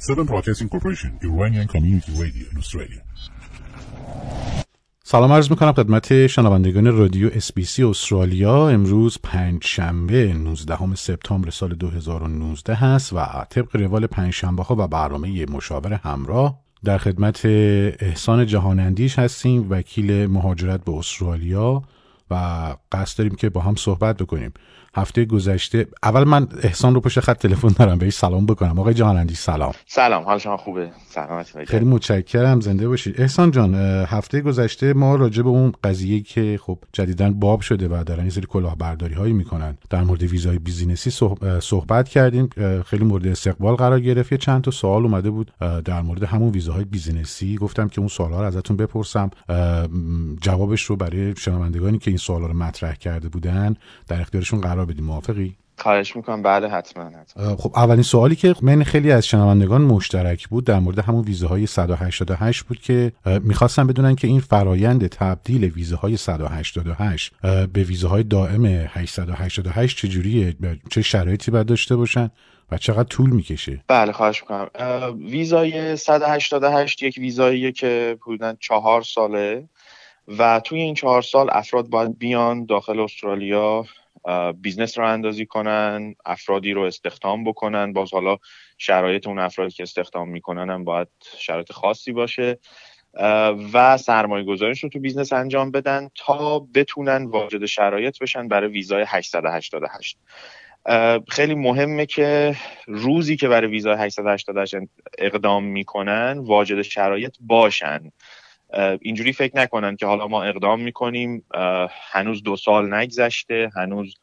Seven Broadcasting Corporation, Iranian Community Radio in Australia. سلام عرض می‌کنم خدمت شنوندگان رادیو سی استرالیا امروز پنج شنبه 19 سپتامبر سال 2019 هست و طبق روال پنج شنبه ها و برنامه مشاور همراه در خدمت احسان جهانندیش هستیم وکیل مهاجرت به استرالیا و قصد داریم که با هم صحبت بکنیم هفته گذشته. اول من احسان رو پشت خط تلفن دارم بهش سلام بکنم. آقای جهانندی سلام. سلام حال شما خوبه؟ سلامتی خیلی متشکرم زنده باشید. احسان جان هفته گذشته ما راجع به اون قضیه که خب جدیدا باب شده و دارن یه سری کلاهبرداری هایی می‌کنن. در مورد ویزای business ی صحبت کردیم. خیلی مورد استقبال قرار گرفت. یه چند تا سوال اومده بود در مورد همون ویزاهای business ی. گفتم که اون سوالا رو ازتون بپرسم. جوابش رو برای شنوندگانی که این سوالا رو مطرح کرده بودن در اختیارشون قرار بدیم. موافقی؟ خواهش می‌کنم. بله حتما, حتما. خب اولین سوالی که من خیلی از شنوندگان مشترک بود در مورد همون ویزه های 188 بود که می‌خواستن بدونن که این فرایند تبدیل ویزه های 188 به ویزه های دائم 888 چجوریه چه شرایطی باید داشته باشن و چقدر طول می‌کشه؟ بله خواهش می‌کنم. ویزای 188 یک ویزاییه که حدودا چهار ساله و توی این چهار سال افراد باید بیان داخل استرالیا business راه اندازی کنن افرادی رو استخدام بکنن. باز حالا شرایط اون افرادی که استخدام می‌کنن هم باید شرایط خاصی باشه. و سرمایه گذاریش رو تو business انجام بدن تا بتونن واجد شرایط بشن برای ویزای 888 خیلی مهمه که روزی که برای ویزای 888 اقدام می‌کنن واجد شرایط باشن. اینجوری فکر نکنن که حالا ما اقدام می‌کنیم هنوز دو سال نگذشته هنوز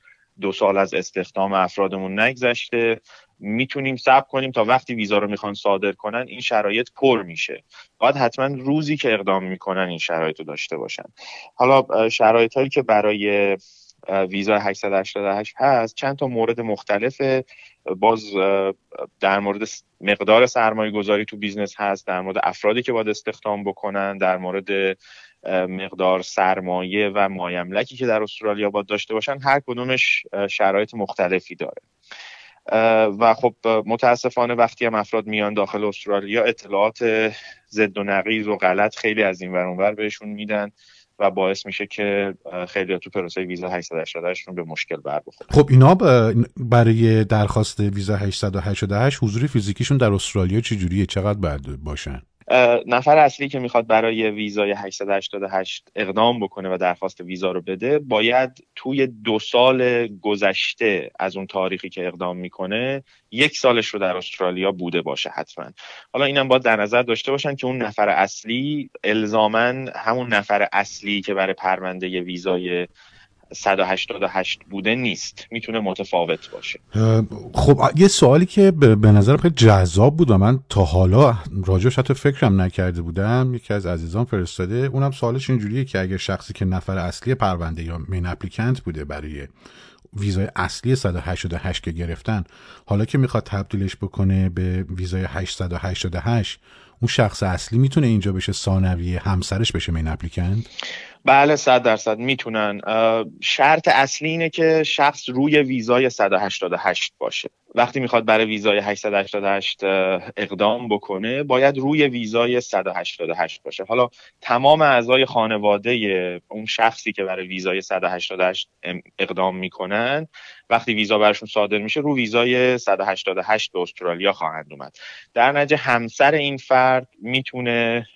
دو سال از استخدام افرادمون نگذشته. می‌تونیم صبر کنیم تا وقتی ویزا رو می‌خوان صادر کنن این شرایط پر میشه. باید حتما روزی که اقدام می‌کنن این شرایط رو داشته باشن. حالا شرایط هایی که برای ویزا 888 هست چند تا مورد مختلفه. باز در مورد مقدار سرمایه گذاری تو business هست در مورد افرادی که باید استخدام بکنن در مورد مقدار سرمایه و مایملکی که در استرالیا باید داشته باشن هر کدومش شرایط مختلفی داره. و خب متاسفانه وقتی هم افراد میان داخل استرالیا اطلاعات ضد و نقیض و غلط خیلی از این ور بهشون میدن. و باعث میشه که خیلی تو پروسه ویزا 888 به مشکل بر بخوره خب اینا برای درخواست ویزا 888 حضور فیزیکیشون در استرالیا چجوریه؟ چقدر باید باشن؟ نفر اصلی که می‌خواد برای ویزای 888 اقدام بکنه و درخواست ویزا رو بده باید توی دو سال گذشته از اون تاریخی که اقدام می‌کنه یک سالش رو در استرالیا بوده باشه حتما. حالا اینم باید در نظر داشته باشن که اون نفر اصلی الزامن همون نفر اصلی که برای پرونده ویزای 188 بوده نیست. می‌تونه متفاوت باشه. خب یه سوالی که به نظر خیلی جذاب بود و من تا حالا راجعش حتی فکرم نکرده بودم یکی از عزیزان فرستاده اونم سوالش اینجوریه که اگر شخصی که نفر اصلی پرونده یا مین اپلیکنت بوده برای ویزای اصلی 188 که گرفتن حالا که می‌خواد تبدیلش بکنه به ویزای 888 اون شخص اصلی می‌تونه اینجا بشه ثانویه همسرش بشه مین اپلیکنت بله صد درصد می‌تونن. شرط اصلی اینه که شخص روی ویزای 188 باشه. وقتی می‌خواد برای ویزای 888 اقدام بکنه باید روی ویزای 188 باشه. حالا تمام اعضای خانواده اون شخصی که برای ویزای 188 اقدام می‌کنن وقتی ویزا برشون صادر میشه رو ویزای 188 به استرالیا خواهند اومد. در نتیجه همسر این فرد می‌تونه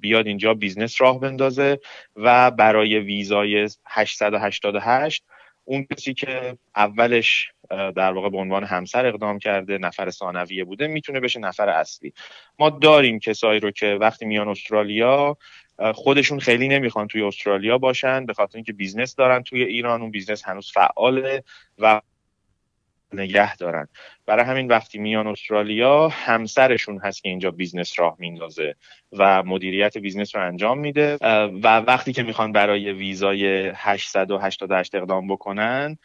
بیاد اینجا business راه بندازه و برای ویزای 888 اون کسی که اولش در واقع به عنوان همسر اقدام کرده نفر ثانویه بوده می‌تونه بشه نفر اصلی. ما داریم کسایی رو که وقتی میان استرالیا خودشون خیلی نمی‌خوان توی استرالیا باشن به خاطر اینکه business دارن توی ایران اون business هنوز فعاله و نگه دارن. برای همین وقتی میان استرالیا همسرشون هست که اینجا business راه میندازه و مدیریت business رو انجام میده. و وقتی که می‌خوان برای ویزای 888 اقدام بکنن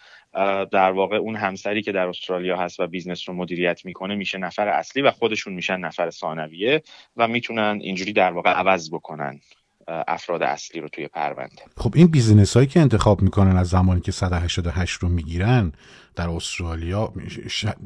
در واقع اون همسری که در استرالیا هست و business رو مدیریت می‌کنه میشه نفر اصلی و خودشون میشن نفر ثانویه و می‌تونن اینجوری در واقع عوض بکنن. افراد اصلی رو توی پرونده. خب این business هایی که انتخاب می‌کنن از زمانی که 188 رو می‌گیرن در استرالیا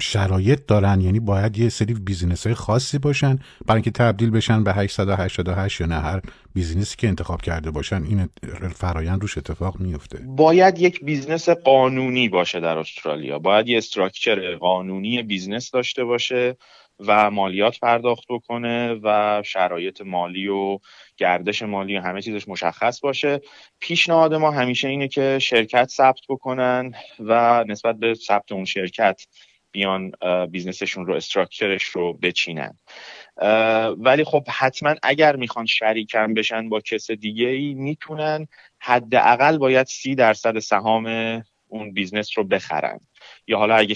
شرایط دارن. یعنی باید یه سری business های خاصی باشن برای اینکه تبدیل بشن به 888 یا نه. هر business ی که انتخاب کرده باشن این فرایند روش اتفاق میفته باید یک business قانونی باشه در استرالیا. باید یه structure قانونی business داشته باشه و مالیات پرداخت بکنه و شرایط مالی و گردش مالی و همه چیزش مشخص باشه. پیشنهاد ما همیشه اینه که شرکت ثبت بکنن و نسبت به ثبت اون شرکت بیان business شون رو structure ش رو بچینن. ولی خب حتما اگر می‌خوان شریکم بشن با کس دیگه ای می‌تونن حداقل باید سی درصد سهام اون business رو بخرن. یا حالا اگه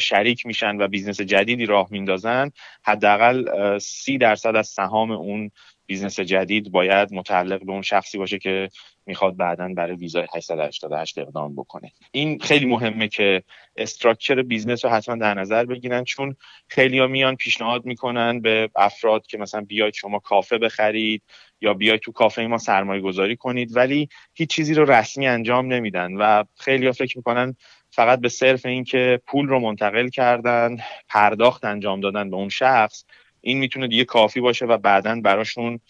شریک میشن و business جدیدی راه میندازن حداقل سی درصد از سهام اون business جدید باید متعلق به اون شخصی باشه که می‌خواد بعدا برای ویزای 888 اقدام بکنه. این خیلی مهمه که structure business رو حتما در نظر بگیرن چون خیلی میان پیشنهاد می‌کنن به افراد که مثلا بیاید شما کافه بخرید یا بیاید تو کافه ما سرمایه گذاری کنید ولی هیچ چیزی رو رسمی انجام نمیدن و خیلی فکر می‌کنن فقط به صرف اینکه پول رو منتقل کردن پرداخت انجام دادن به اون شخص این می‌تونه دیگه کافی باشه و بعدا براشون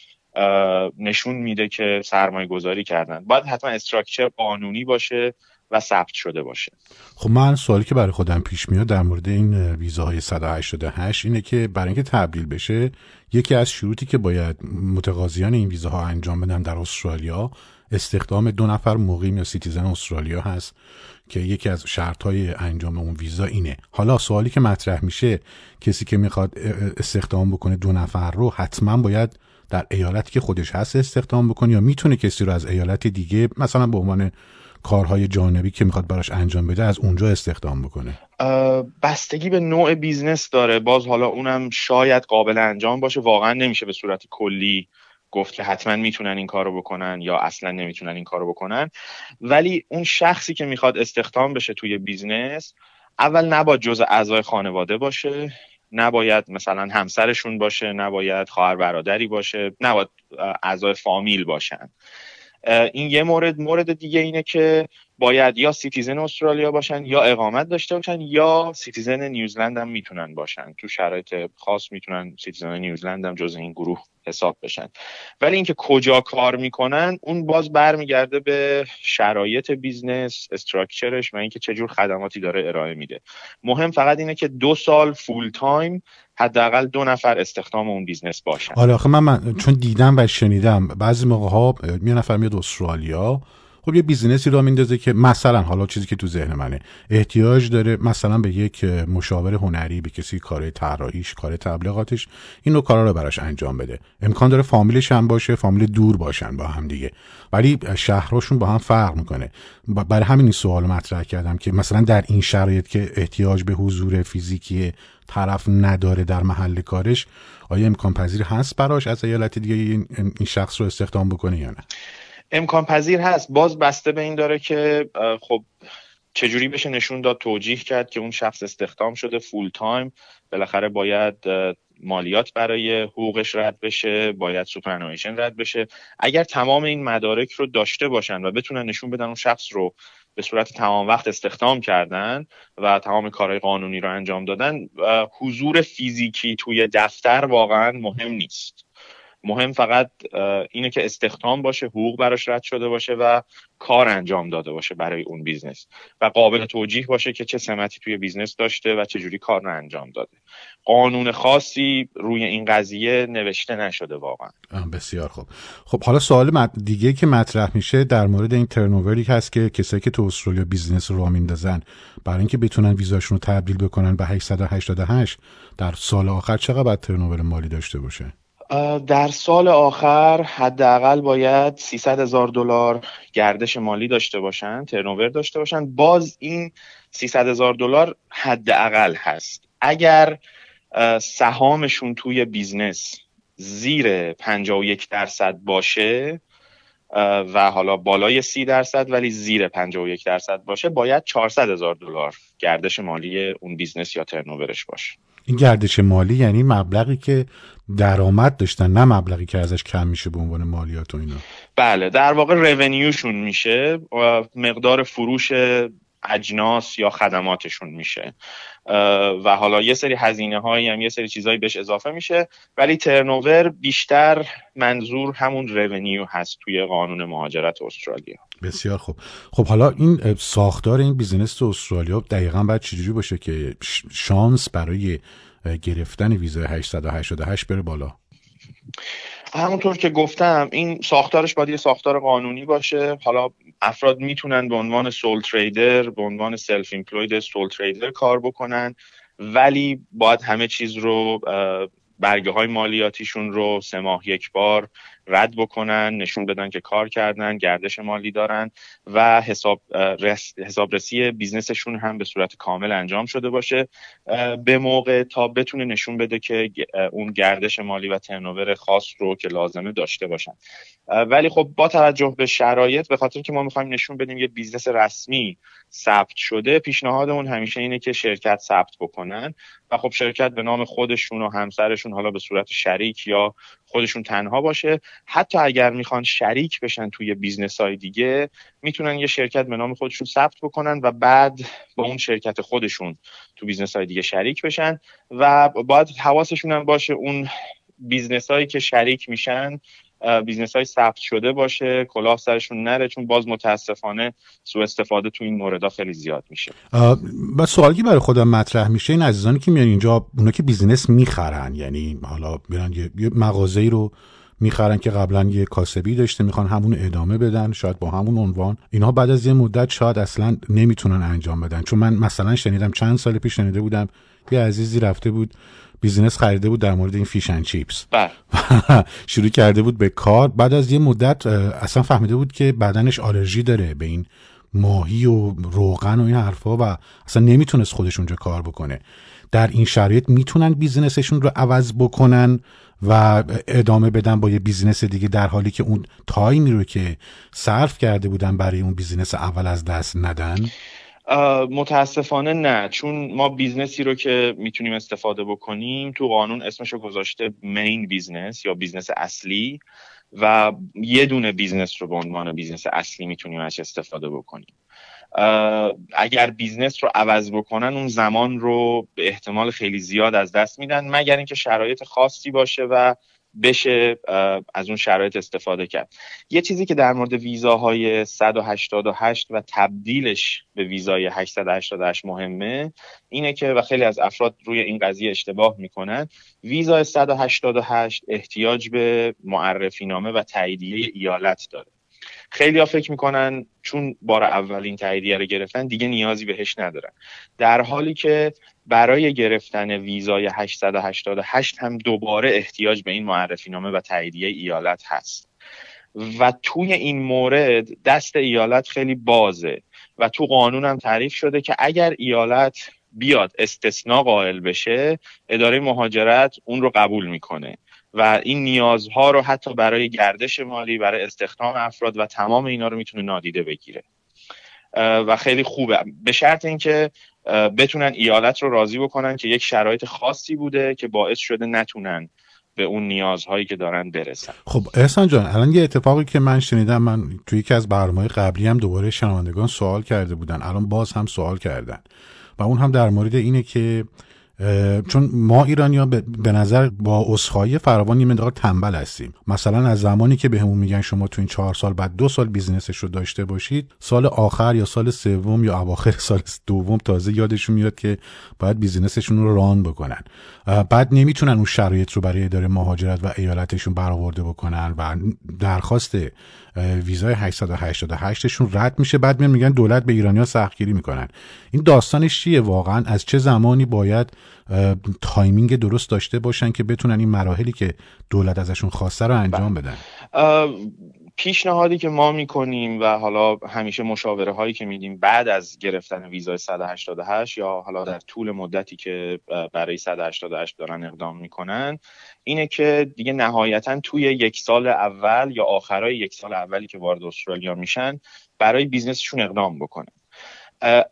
نشون میده که سرمایه گذاری کردن. باید حتما structure قانونی باشه و ثبت شده باشه. خب من سوالی که برای خودم پیش میاد در مورد این ویزاهای 188 اینه که برای اینکه تبدیل بشه یکی از شروطی که باید متقاضیان این ویزاها انجام بدن در استرالیا استخدام دو نفر مقیم یا citizen استرالیا هست که یکی از شرط های انجام اون ویزا اینه. حالا سوالی که مطرح میشه کسی که می‌خواد استخدام بکنه دو نفر رو حتما باید در ایالتی که خودش هست استخدام بکنه یا می‌تونه کسی رو از ایالت دیگه مثلا به عنوان کارهای جانبی که می‌خواد براش انجام بده از اونجا استخدام بکنه؟ بستگی به نوع business داره. باز حالا اونم شاید قابل انجام باشه. واقعا نمیشه به صورت کلی گفت که حتما می‌تونن این کارو بکنن یا اصلا نمی‌تونن این کارو بکنن. ولی اون شخصی که می‌خواد استخدام بشه توی business اول نباید جز اعضای خانواده باشه نباید مثلا همسرشون باشه نباید خواهر برادری باشه نباید اعضای فامیل باشن. این یه مورد مورد دیگه اینه که باید یا citizen استرالیا باشن یا اقامت داشته باشن یا citizen نیوزلند هم می‌تونن باشن. تو شرایط خاص می‌تونن citizen نیوزلند هم جز این گروه حساب بشن. ولی اینکه کجا کار می‌کنن اون باز برمیگرده به شرایط business structure ش و اینکه چه جور خدماتی داره ارائه میده. مهم فقط اینه که دو سال full time حداقل دو نفر استخدام اون business باشن. آره آخه من, من چون دیدم و شنیدم بعضی موقع ها یه نفر میاد استرالیا خب یه business ی راه میندازه که مثلا حالا چیزی که تو ذهن منه احتیاج داره مثلا به یک مشاور هنری به کسی کار طراحیش کار تبلیغاتش این نوع کارا رو براش انجام بده. امکان داره فامیلش هم باشه فامیل دور باشن با هم دیگه. ولی شهرهاشون با هم فرق می‌کنه. برای همین سوال مطرح کردم که مثلا در این شرایط که احتیاج به حضور فیزیکی طرف نداره در محل کارش آیا امکان پذیر هست براش از ایالت دیگه این شخص رو استخدام بکنه یا نه؟ امکان پذیر هست. باز بسته به این داره که خب چجوری بشه نشون داد توجیه کرد که اون شخص استخدام شده full time بالاخره باید مالیات برای حقوقش رد بشه باید superannuation رد بشه. اگر تمام این مدارک رو داشته باشن و بتونن نشون بدن اون شخص رو به صورت تمام وقت استخدام کردن و تمام کارهای قانونی رو انجام دادن حضور فیزیکی توی دفتر واقعا مهم نیست. مهم فقط اینه که استخدام باشه حقوق براش رد شده باشه و کار انجام داده باشه برای اون business. و قابل توجیه باشه که چه سمتی توی business داشته و چه جوری کار رو انجام داده. قانون خاصی روی این قضیه نوشته نشده واقعا. بسیار خوب. خب حالا سوال دیگه که مطرح میشه در مورد این turnover ی هست که کسایی که تو استرالیا business راه میندازن برای اینکه بتونن ویزاشون رو تبدیل بکنن به 888 در سال آخر چقدر باید turnover مالی داشته باشه؟ در سال آخر حداقل باید 300 هزار دلار گردش مالی داشته باشن turnover داشته باشن. باز این 300 هزار دلار حداقل هست. اگر سهامشون توی business زیر 51 درصد باشه و حالا بالای سی درصد ولی زیر 51 درصد باشه باید 400 هزار دلار گردش مالی اون business یا turnover ش باشه. این گردش مالی یعنی مبلغی که درآمد داشتن نه مبلغی که ازش کم میشه به عنوان مالیات و اینا. بله در واقع revenue شون میشه مقدار فروش اجناس یا خدماتشون میشه. و حالا یه سری هزینه هایی هم یه سری چیزهایی بهش اضافه میشه ولی ترنوور بیشتر منظور همون رونیو هست توی قانون مهاجرت استرالیا. بسیار خوب. خب حالا این ساختار این بیزینس تو استرالیا دقیقا باید چجوری باشه که شانس برای گرفتن ویزای 888 بره بالا. همونطور که گفتم این ساختارش باید یه ساختار قانونی باشه. حالا افراد می‌تونن به عنوان sole trader به عنوان self-employed sole trader کار بکنن ولی باید همه چیز رو برگه های مالیاتیشون رو سه ماه یک بار رد بکنن نشون بدن که کار کردن گردش مالی دارن و حساب رس، حسابرسی business شون هم به صورت کامل انجام شده باشه. به موقع تا بتونه نشون بده که اون گردش مالی و turnover خاص رو که لازمه داشته باشن. ولی خب با توجه به شرایط به خاطر که ما می‌خوایم نشون بدیم یه business رسمی ثبت شده پیشنهادمون همیشه اینه که شرکت ثبت بکنن. و خب شرکت به نام خودشون و همسرشون حالا به صورت شریک یا خودشون تنها باشه. حتی اگر می‌خوان شریک بشن توی business های دیگه می‌تونن یه شرکت به نام خودشون ثبت بکنن و بعد با اون شرکت خودشون تو business های دیگه شریک بشن و باید حواسشون هم باشه اون business هایی که شریک میشن business های ثبت شده باشه کلاه سرشون نره چون باز متاسفانه سوء استفاده تو این مورد خیلی زیاد میشه. و سوالی برای خودم مطرح میشه این عزیزانی که میان اینجا اونا که business می‌خرن یعنی حالا میرن یه, یه مغازه رو می‌خرن که قبلا یه کاسبی داشته می‌خوان همون ادامه بدن شاید با همون عنوان. اینها بعد از یه مدت شاید اصلا نمی‌تونن انجام بدن. چون من مثلا شنیدم چند سال پیش شنیده بودم یه عزیزی رفته بود business خریده بود در مورد این fish and chips. بله. شروع کرده بود به کار. بعد از یه مدت اصلا فهمیده بود که بدنش آلرژی داره به این ماهی و روغن و این حرفا و اصلا نمی‌تونست خودش اونجا کار بکنه. در این شرایط می‌تونن business شون رو عوض بکنن و ادامه بدن با یه business دیگه در حالی که اون time ی رو که صرف کرده بودن برای اون business اول از دست ندن. متاسفانه نه. چون ما business ی رو که می‌تونیم استفاده بکنیم تو قانون اسمش رو گذاشته main business یا business اصلی و یه دونه business رو به عنوان business اصلی می‌تونیم ازش استفاده بکنیم. اگر business رو عوض بکنن اون زمان رو به احتمال خیلی زیاد از دست میدن مگر اینکه شرایط خاصی باشه و بشه از اون شرایط استفاده کرد. یه چیزی که در مورد ویزاهای 188 و تبدیلش به ویزای 888 مهمه اینه که و خیلی از افراد روی این قضیه اشتباه می‌کنن. ویزای 188 احتیاج به معرفی نامه و تاییدیه ایالت داره. خیلی ها فکر می‌کنن چون بار اولین تاییدیه رو گرفتن دیگه نیازی بهش ندارن. در حالی که برای گرفتن ویزای 888 هم دوباره احتیاج به این معرفی نامه و تاییدیه ایالت هست. و توی این مورد دست ایالت خیلی بازه و تو قانون هم تعریف شده که اگر ایالت بیاد استثناء قائل بشه اداره مهاجرت اون رو قبول می‌کنه. و این نیازها رو حتی برای گردش مالی برای استخدام افراد و تمام اینا رو می‌تونه نادیده بگیره. و خیلی خوبه. به شرط اینکه بتونن ایالت رو راضی بکنن که یک شرایط خاصی بوده که باعث شده نتونن به اون نیازهایی که دارن برسن. خب احسان جان الان یه اتفاقی که من شنیدم من توی یکی از برنامه قبلی هم دوباره شنوندگان سوال کرده بودن الان باز هم سوال کردن. و اون هم در مورد اینه که چون ما ایرانیا به نظر با اصخایی فراوان یه مقدار تنبل هستیم. مثلا از زمانی که بهمون به میگن شما تو این چهار سال بعد دو سال بیزینسش رو داشته باشید سال آخر یا سال سوم یا اواخر سال دوم تازه یادشون میاد که باید بیزینسشون رو ران بکنن. بعد نمی‌تونن اون شرایط رو برای اداره مهاجرت و ایالتشون برآورده بکنن و درخواست ویزای 888 شون رد میشه. بعد میگن دولت به ایرانیا سختگیری می‌کنن. این داستانش چیه واقعا؟ از چه زمانی باید timing درست داشته باشن که بتونن این مراحلی که دولت ازشون خواسته رو انجام بدن. پیشنهادی که ما می‌کنیم و حالا همیشه مشاوره هایی که میدیم بعد از گرفتن ویزای 188 یا حالا در طول مدتی که برای 188 دارن اقدام می‌کنن اینه که دیگه نهایتا توی یک سال اول یا آخرای یک سال اولی که وارد استرالیا میشن برای بیزنسشون اقدام بکنن.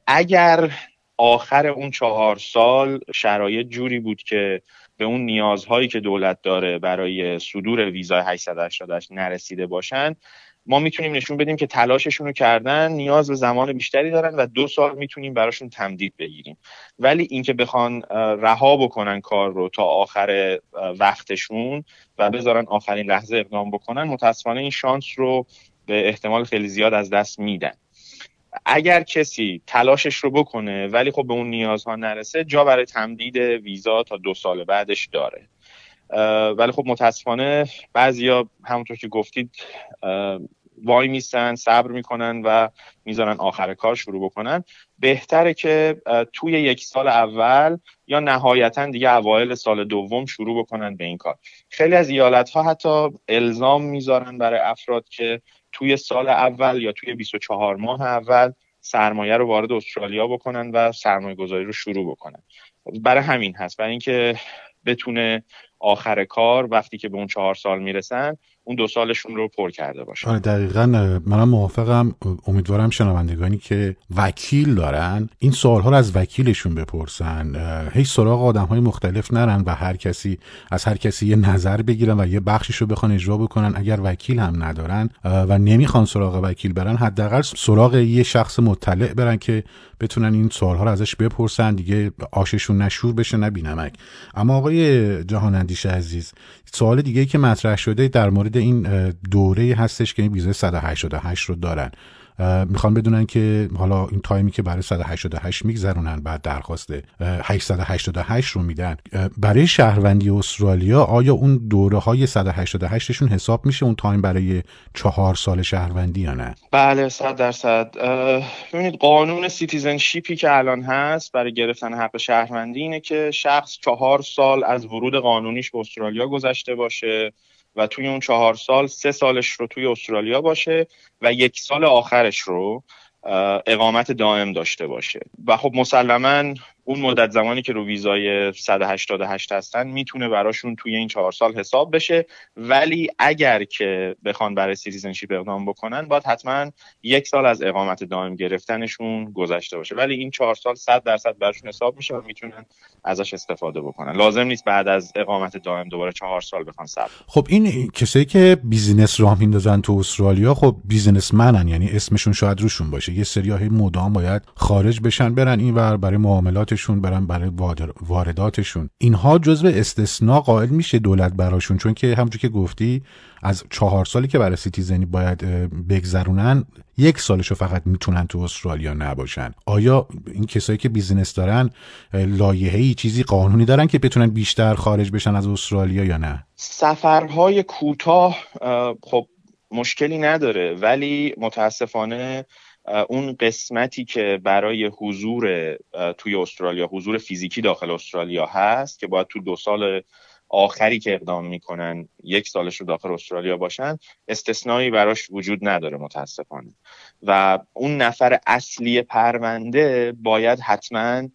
اگر آخر اون چهار سال شرایط جوری بود که به اون نیازهایی که دولت داره برای صدور ویزای 888 نرسیده باشن ما می‌تونیم نشون بدیم که تلاششون رو کردن نیاز به زمان بیشتری دارن و دو سال می‌تونیم براشون تمدید بگیریم. ولی اینکه بخوان رها بکنن کار رو تا آخر وقتشون و بذارن آخرین لحظه اقدام بکنن متاسفانه این شانس رو به احتمال خیلی زیاد از دست میدن. اگر کسی تلاشش رو بکنه ولی خب به اون نیازها نرسه جا برای تمدید ویزا تا دو سال بعدش داره. ولی خب متاسفانه بعضیا همونطور که گفتید وای میستن صبر می‌کنن و می‌ذارن آخر کار شروع بکنن. بهتره که توی یک سال اول یا نهایتا دیگه اوایل سال دوم شروع بکنن به این کار. خیلی از ایالت ها حتی الزام می‌ذارن برای افراد که توی سال اول یا توی 24 ماه اول سرمایه رو وارد استرالیا بکنن و سرمایه گذاری رو شروع بکنن. برای همین هست. برای اینکه بتونه آخر کار وقتی که به اون چهار سال می‌رسن اون دو سالشون رو پر کرده باشه آره دقیقا منم موافقم. امیدوارم شنوندگانی که وکیل دارن این سوال رو از وکیلشون بپرسن. هی سراغ آدم های مختلف نرن و هر کسی از هر کسی یه نظر بگیرن و یه بخشش رو بخوان اجرا بکنن اگر وکیل هم ندارن. و نمی‌خوان سراغ وکیل برن حداقل سراغ یه شخص مطلع برن که بتونن این سوال ها رو ازش بپرسن. دیگه آششون نشور بشه نبینمک اما آقای جهان اندیشه عزیز سوال دیگه که مطرح شده در مورد این دوره هستش که این ویزای 188 رو دارن. می‌خوان بدونن که حالا این تایمی که برای 188 میگذرونن بعد درخواست 888 رو میدن. برای شهروندی استرالیا آیا اون دوره های 188 شون حساب میشه اون time برای چهار سال شهروندی یا نه؟ بله صد درصد. ببینید قانون citizenship ی که الان هست برای گرفتن حق شهروندی اینه که شخص چهار سال از ورود قانونیش به استرالیا گذشته باشه. و توی اون چهار سال سه سالش رو توی استرالیا باشه و یک سال آخرش رو اقامت دائم داشته باشه. و خب مسلما اون مدت زمانی که رو ویزای 188 هستن می‌تونه براشون توی این چهار سال حساب بشه. ولی اگر که بخوان برای citizenship اقدام بکنن باید حتما یک سال از اقامت دائم گرفتنشون گذشته باشه. ولی این چهار سال 100 درصد براشون حساب میشه و می‌تونن ازش استفاده بکنن. لازم نیست بعد از اقامت دائم دوباره چهار سال بخوان صبر خب این کسایی که business راه میندازن تو استرالیا خب businessman ن یعنی اسمشون شاید روشون باشه. یه سریای مدام باید خارج بشن برن این برای معاملات وارداتشون برن برای وارداتشون. اینها جزو استثناء قائل میشه دولت براشون چون که همونجور که گفتی از چهار سالی که برای citizen ی باید بگذرونن یک سالشو فقط می‌تونن تو استرالیا نباشن. آیا این کسایی که business دارن لایحه‌ای چیزی قانونی دارن که بتونن بیشتر خارج بشن از استرالیا یا نه؟ سفرهای کوتاه خب مشکلی نداره ولی متاسفانه اون قسمتی که برای حضور توی استرالیا حضور فیزیکی داخل استرالیا هست که باید تو دو سال آخری که اقدام می‌کنن یک سالش رو داخل استرالیا باشن استثنایی براش وجود نداره متاسفانه. و اون نفر اصلی پرونده باید حتما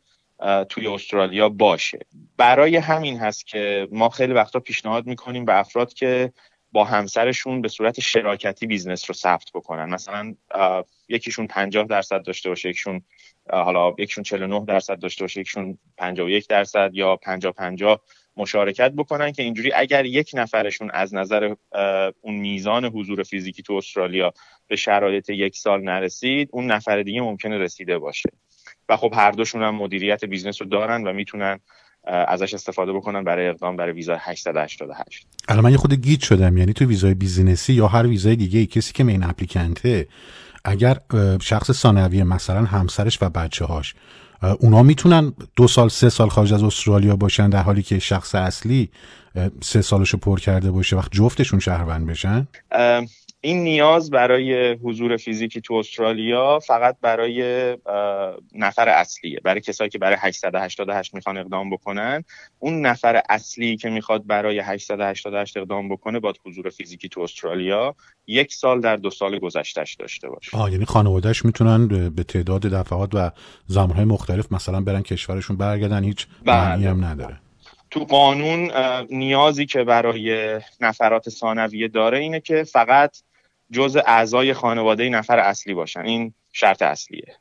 توی استرالیا باشه. برای همین هست که ما خیلی وقتا پیشنهاد می‌کنیم به افراد که با همسرشون به صورت شراکتی business رو ثبت بکنن. مثلا یکیشون 50 درصد داشته باشه یکیشون حالا یکیشون 49 درصد داشته باشه یکیشون 51 درصد یا 50 50 مشارکت بکنن که اینجوری اگر یک نفرشون از نظر اون میزان حضور فیزیکی تو استرالیا به شرایط یک سال نرسید اون نفر دیگه ممکنه رسیده باشه. و خب هر دوشون هم مدیریت business رو دارن و می‌تونن ازش استفاده بکنن برای اقدام برای ویزا 888 الان من یه خود گیج شدم یعنی تو ویزای business ی یا هر ویزای دیگه کسی که main applicant ه اگر شخص ثانویه مثلا همسرش و بچه هاش اونا می‌تونن دو سال سه سال خارج از استرالیا باشن در حالی که شخص اصلی سه سالشو پر کرده باشه وقت جفتشون شهروند بشن؟ این نیاز برای حضور فیزیکی تو استرالیا فقط برای نفر اصلیه. برای کسایی که برای 888 می‌خوان اقدام بکنن اون نفر اصلی که می‌خواد برای 888 اقدام بکنه باید حضور فیزیکی تو استرالیا یک سال در دو سال گذشتهش داشته باشه. آه یعنی خانوادهش می‌تونن به تعداد دفعات و زمانهای مختلف مثلا برن کشورشون برگردن هیچ معنی هم بله. نداره. تو قانون نیازی که برای نفرات ثانویه داره اینه که فقط جز اعضای خانواده نفر اصلی باشن. این شرط اصلیه.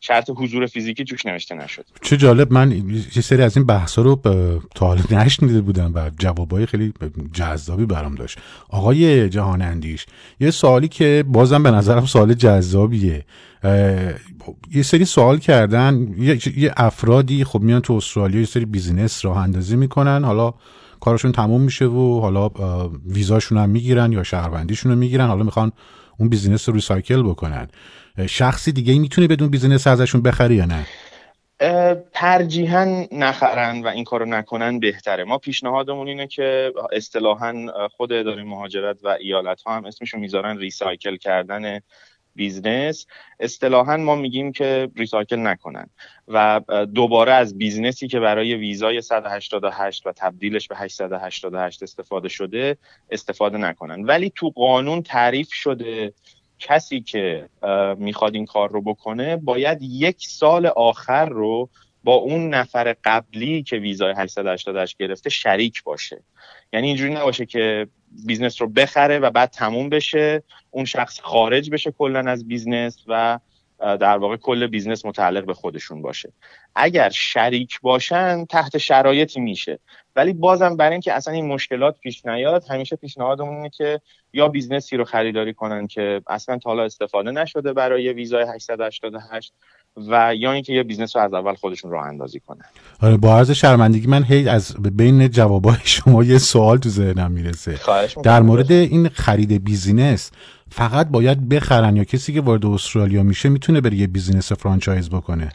شرط حضور فیزیکی توش نوشته نشد. چه جالب من یه سری از این بحثا رو تا حالا نشنیده بودم و جوابای خیلی جذابی برام داشت. آقای جهان اندیش یه سوالی که بازم به نظرم سوال جذابیه. یه سری سوال کردن یه افرادی خب میان تو استرالیا یه سری business راه اندازی می‌کنن. حالا کارشون تموم میشه و حالا ویزاشون هم می‌گیرن یا شهروندیشون رو می‌گیرن. حالا می‌خوان اون business رو recycle بکنن. شخصی دیگه می‌تونه اون business ازشون بخره یا نه؟ ترجیحا نخرن و این کارو نکنن بهتره. ما پیشنهادمون اینه که اصطلاحا خود اداره مهاجرت و ایالت ها هم اسمشون می‌ذارن recycle کردن business اصطلاحا ما میگیم که recycle نکنن و دوباره از business ی که برای ویزای 188 و تبدیلش به 888 استفاده شده استفاده نکنن. ولی تو قانون تعریف شده کسی که می‌خواد این کار رو بکنه باید یک سال آخر رو با اون نفر قبلی که ویزای 888 گرفته شریک باشه. یعنی اینجوری نباشه که business رو بخره و بعد تموم بشه اون شخص خارج بشه کلا از business و در واقع کل business متعلق به خودشون باشه. اگر شریک باشن تحت شرایطی میشه. ولی بازم برای اینکه اصلا این مشکلات پیش نیاد همیشه پیشنهادمون اینه که یا business ی رو خریداری کنن که اصلا تا حالا استفاده نشده برای ویزای 888 و یا اینکه یه business رو از اول خودشون راه اندازی کنن. آره با عرض شرمندگی من هی از بین جوابای شما یه سوال تو ذهنم می‌رسه. در مورد این خرید business فقط باید بخرن یا کسی که وارد استرالیا میشه می‌تونه بره یه business franchise بکنه؟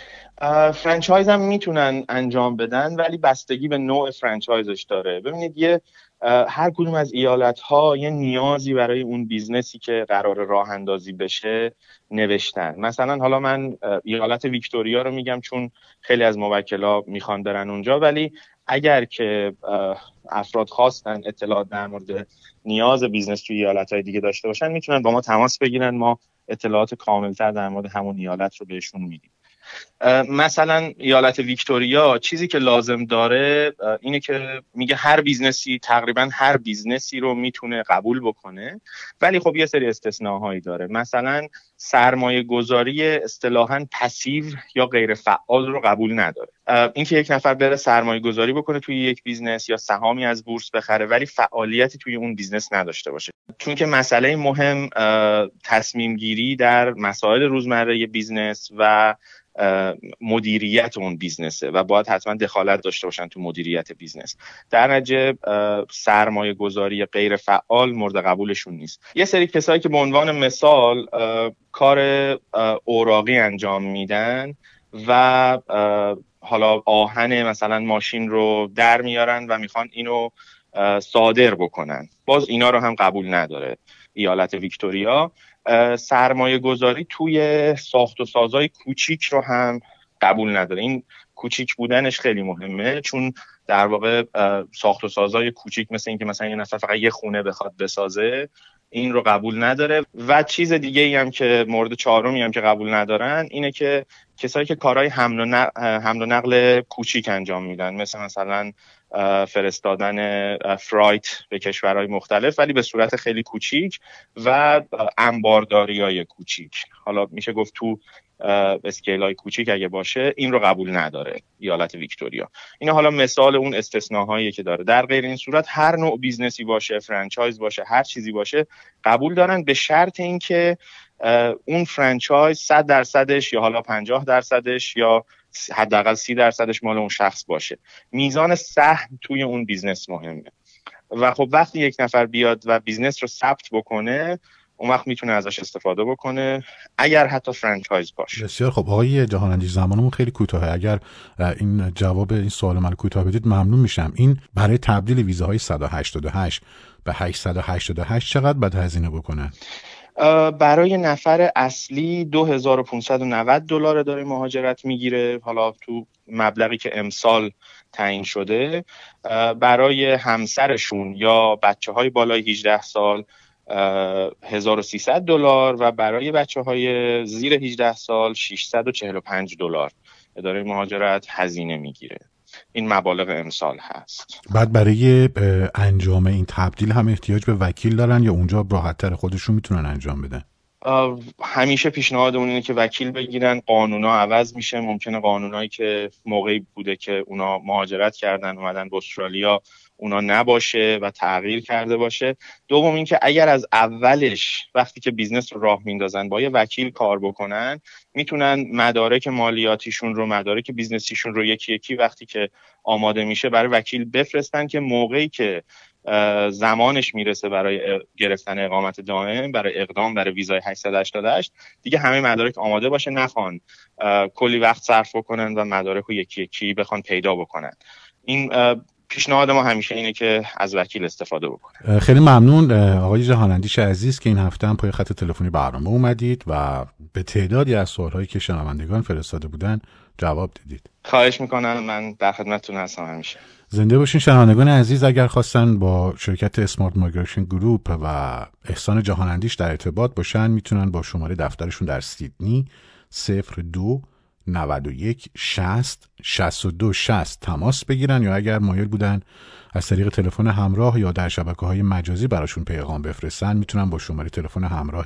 franchise هم می‌تونن انجام بدن ولی بستگی به نوع franchise ش داره. ببینید یه هر کدوم از ایالت ها یه نیازی برای اون business ی که قرار راه اندازی بشه نوشتن. مثلا حالا من ایالت ویکتوریا رو میگم چون خیلی از موکلا می‌خوان برن اونجا ولی اگر که افراد خواستن اطلاعات در مورد نیاز business توی ایالت های دیگه داشته باشن می‌تونن با ما تماس بگیرن. ما اطلاعات کاملتر در مورد همون ایالت رو بهشون میدیم. مثلا ایالت ویکتوریا چیزی که لازم داره اینه که میگه هر business ی تقریبا هر business ی رو می‌تونه قبول بکنه ولی خب یه سری استثناهایی داره. مثلا سرمایه گذاری اصطلاحا passive یا غیر فعال رو قبول نداره. اینکه یک نفر بره سرمایه گذاری بکنه توی یک business یا سهامی از بورس بخره ولی فعالیتی توی اون business نداشته باشه. چون که مسئله مهم تصمیم گیری در مسائل روزمره business و مدیریت اون business ه و باید حتما دخالت داشته باشن تو مدیریت business. در نتیجه سرمایه گذاری غیر فعال مورد قبولشون نیست. یه سری کسایی که به عنوان مثال کار اوراقی انجام میدن و حالا آهن مثلا ماشین رو در میارن و می‌خوان اینو صادر بکنن. باز اینا رو هم قبول نداره ایالت ویکتوریا. سرمایه گذاری توی ساخت و سازای کوچیک رو هم قبول نداره. این کوچیک بودنش خیلی مهمه چون در واقع ساخت و سازای کوچیک مثل اینکه مثلا یه نفر فقط یه خونه بخواد بسازه این رو قبول نداره. و چیز دیگه ای هم که مورد چهارمی هم که قبول ندارن اینه که کسایی که کارهای حمل و نقل, کوچیک انجام میدن مثل مثلا فرستادن فرایت به کشورهای مختلف ولی به صورت خیلی کوچیک و انبارداری های کوچیک. حالا میشه گفت تو scale های کوچیک اگه باشه این رو قبول نداره ایالت ویکتوریا. این حالا مثال اون استثناهایی که داره. در غیر این صورت هر نوع business ی باشه franchise باشه هر چیزی باشه قبول دارن به شرط اینکه اون franchise 100 درصدش یا حالا 50 درصدش یا حداقل 30 درصدش مال اون شخص باشه. میزان سهم توی اون business مهمه. و خب وقتی یک نفر بیاد و business رو ثبت بکنه اون وقت می‌تونه ازش استفاده بکنه اگر حتی فرانچایز باشه. بسیار خب آقای جهانندی زمانمون خیلی کوتاهه. اگر این جواب این سوال من کوتاه بدید ممنون میشم. این برای تبدیل ویزاهای 188 به 888 چقدر باید هزینه بکنه؟ برای نفر اصلی 2590 دلار داره مهاجرت می‌گیره. حالا تو مبلغی که امسال تعیین شده. برای همسرشون یا بچه های بالای 18 سال 1300 دلار و برای بچه های زیر 18 سال 645 دلار. اداره مهاجرت هزینه می‌گیره. این مبالغ امسال هست. بعد برای انجام این تبدیل هم احتیاج به وکیل دارن یا اونجا راحت خودشون می‌تونن انجام بدن؟ همیشه پیشنهادمون اینه که وکیل بگیرن قانونا عوض میشه. ممکنه قانونایی که موقعی بوده که اونا مهاجرت کردن اومدن به استرالیا اونا نباشه و تغییر کرده باشه. دوم اینکه اگر از اولش وقتی که business رو راه میندازن با یه وکیل کار بکنن می‌تونن مدارک مالیاتیشون رو مدارک business یشون رو یکی یکی وقتی که آماده میشه برای وکیل بفرستن که موقعی که زمانش می‌رسه برای گرفتن اقامت دائم برای اقدام برای ویزای 888 دیگه همه مدارک آماده باشه نخوان کلی وقت صرف کنن و مدارک رو یکی یکی بخوان پیدا بکنن. این پیشنهاد ما همیشه اینه که از وکیل استفاده بکنه خیلی ممنون آقای جهانندیش عزیز که این هفته هم پای خط تلفنی برنامه اومدید و به تعدادی از سوالهایی که شنوندگان فرستاده بودن جواب دادید. خواهش می‌کنم من در خدمتتون هستم همیشه. زنده باشین شنوندگان عزیز اگر خواستن با شرکت اسمارت مایگریشن گروپ و احسان جهانندیش در ارتباط باشن می‌تونن با شماره دفترشون در سیدنی 02 91 60 62 60 تماس بگیرن یا اگر مایل بودن از طریق تلفن همراه یا در شبکه های مجازی براشون پیغام بفرستن می‌تونن با شماره تلفن همراه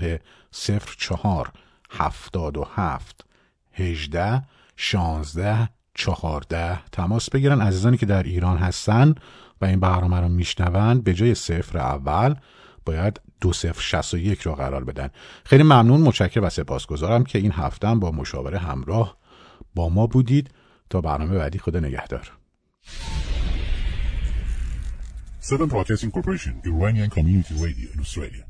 04 77 18 16 14 تماس بگیرن. عزیزانی که در ایران هستن و این برنامه رو میشنون به جای صفر اول باید دو صفر شست و یک رو قرار بدن. خیلی ممنون متشکر و سپاسگزارم که این هفته با مشاوره همراه با ما بودید تا برنامه بعدی خدا نگهدار Seven Broadcasting Corporation, Iranian Community Radio in Australia.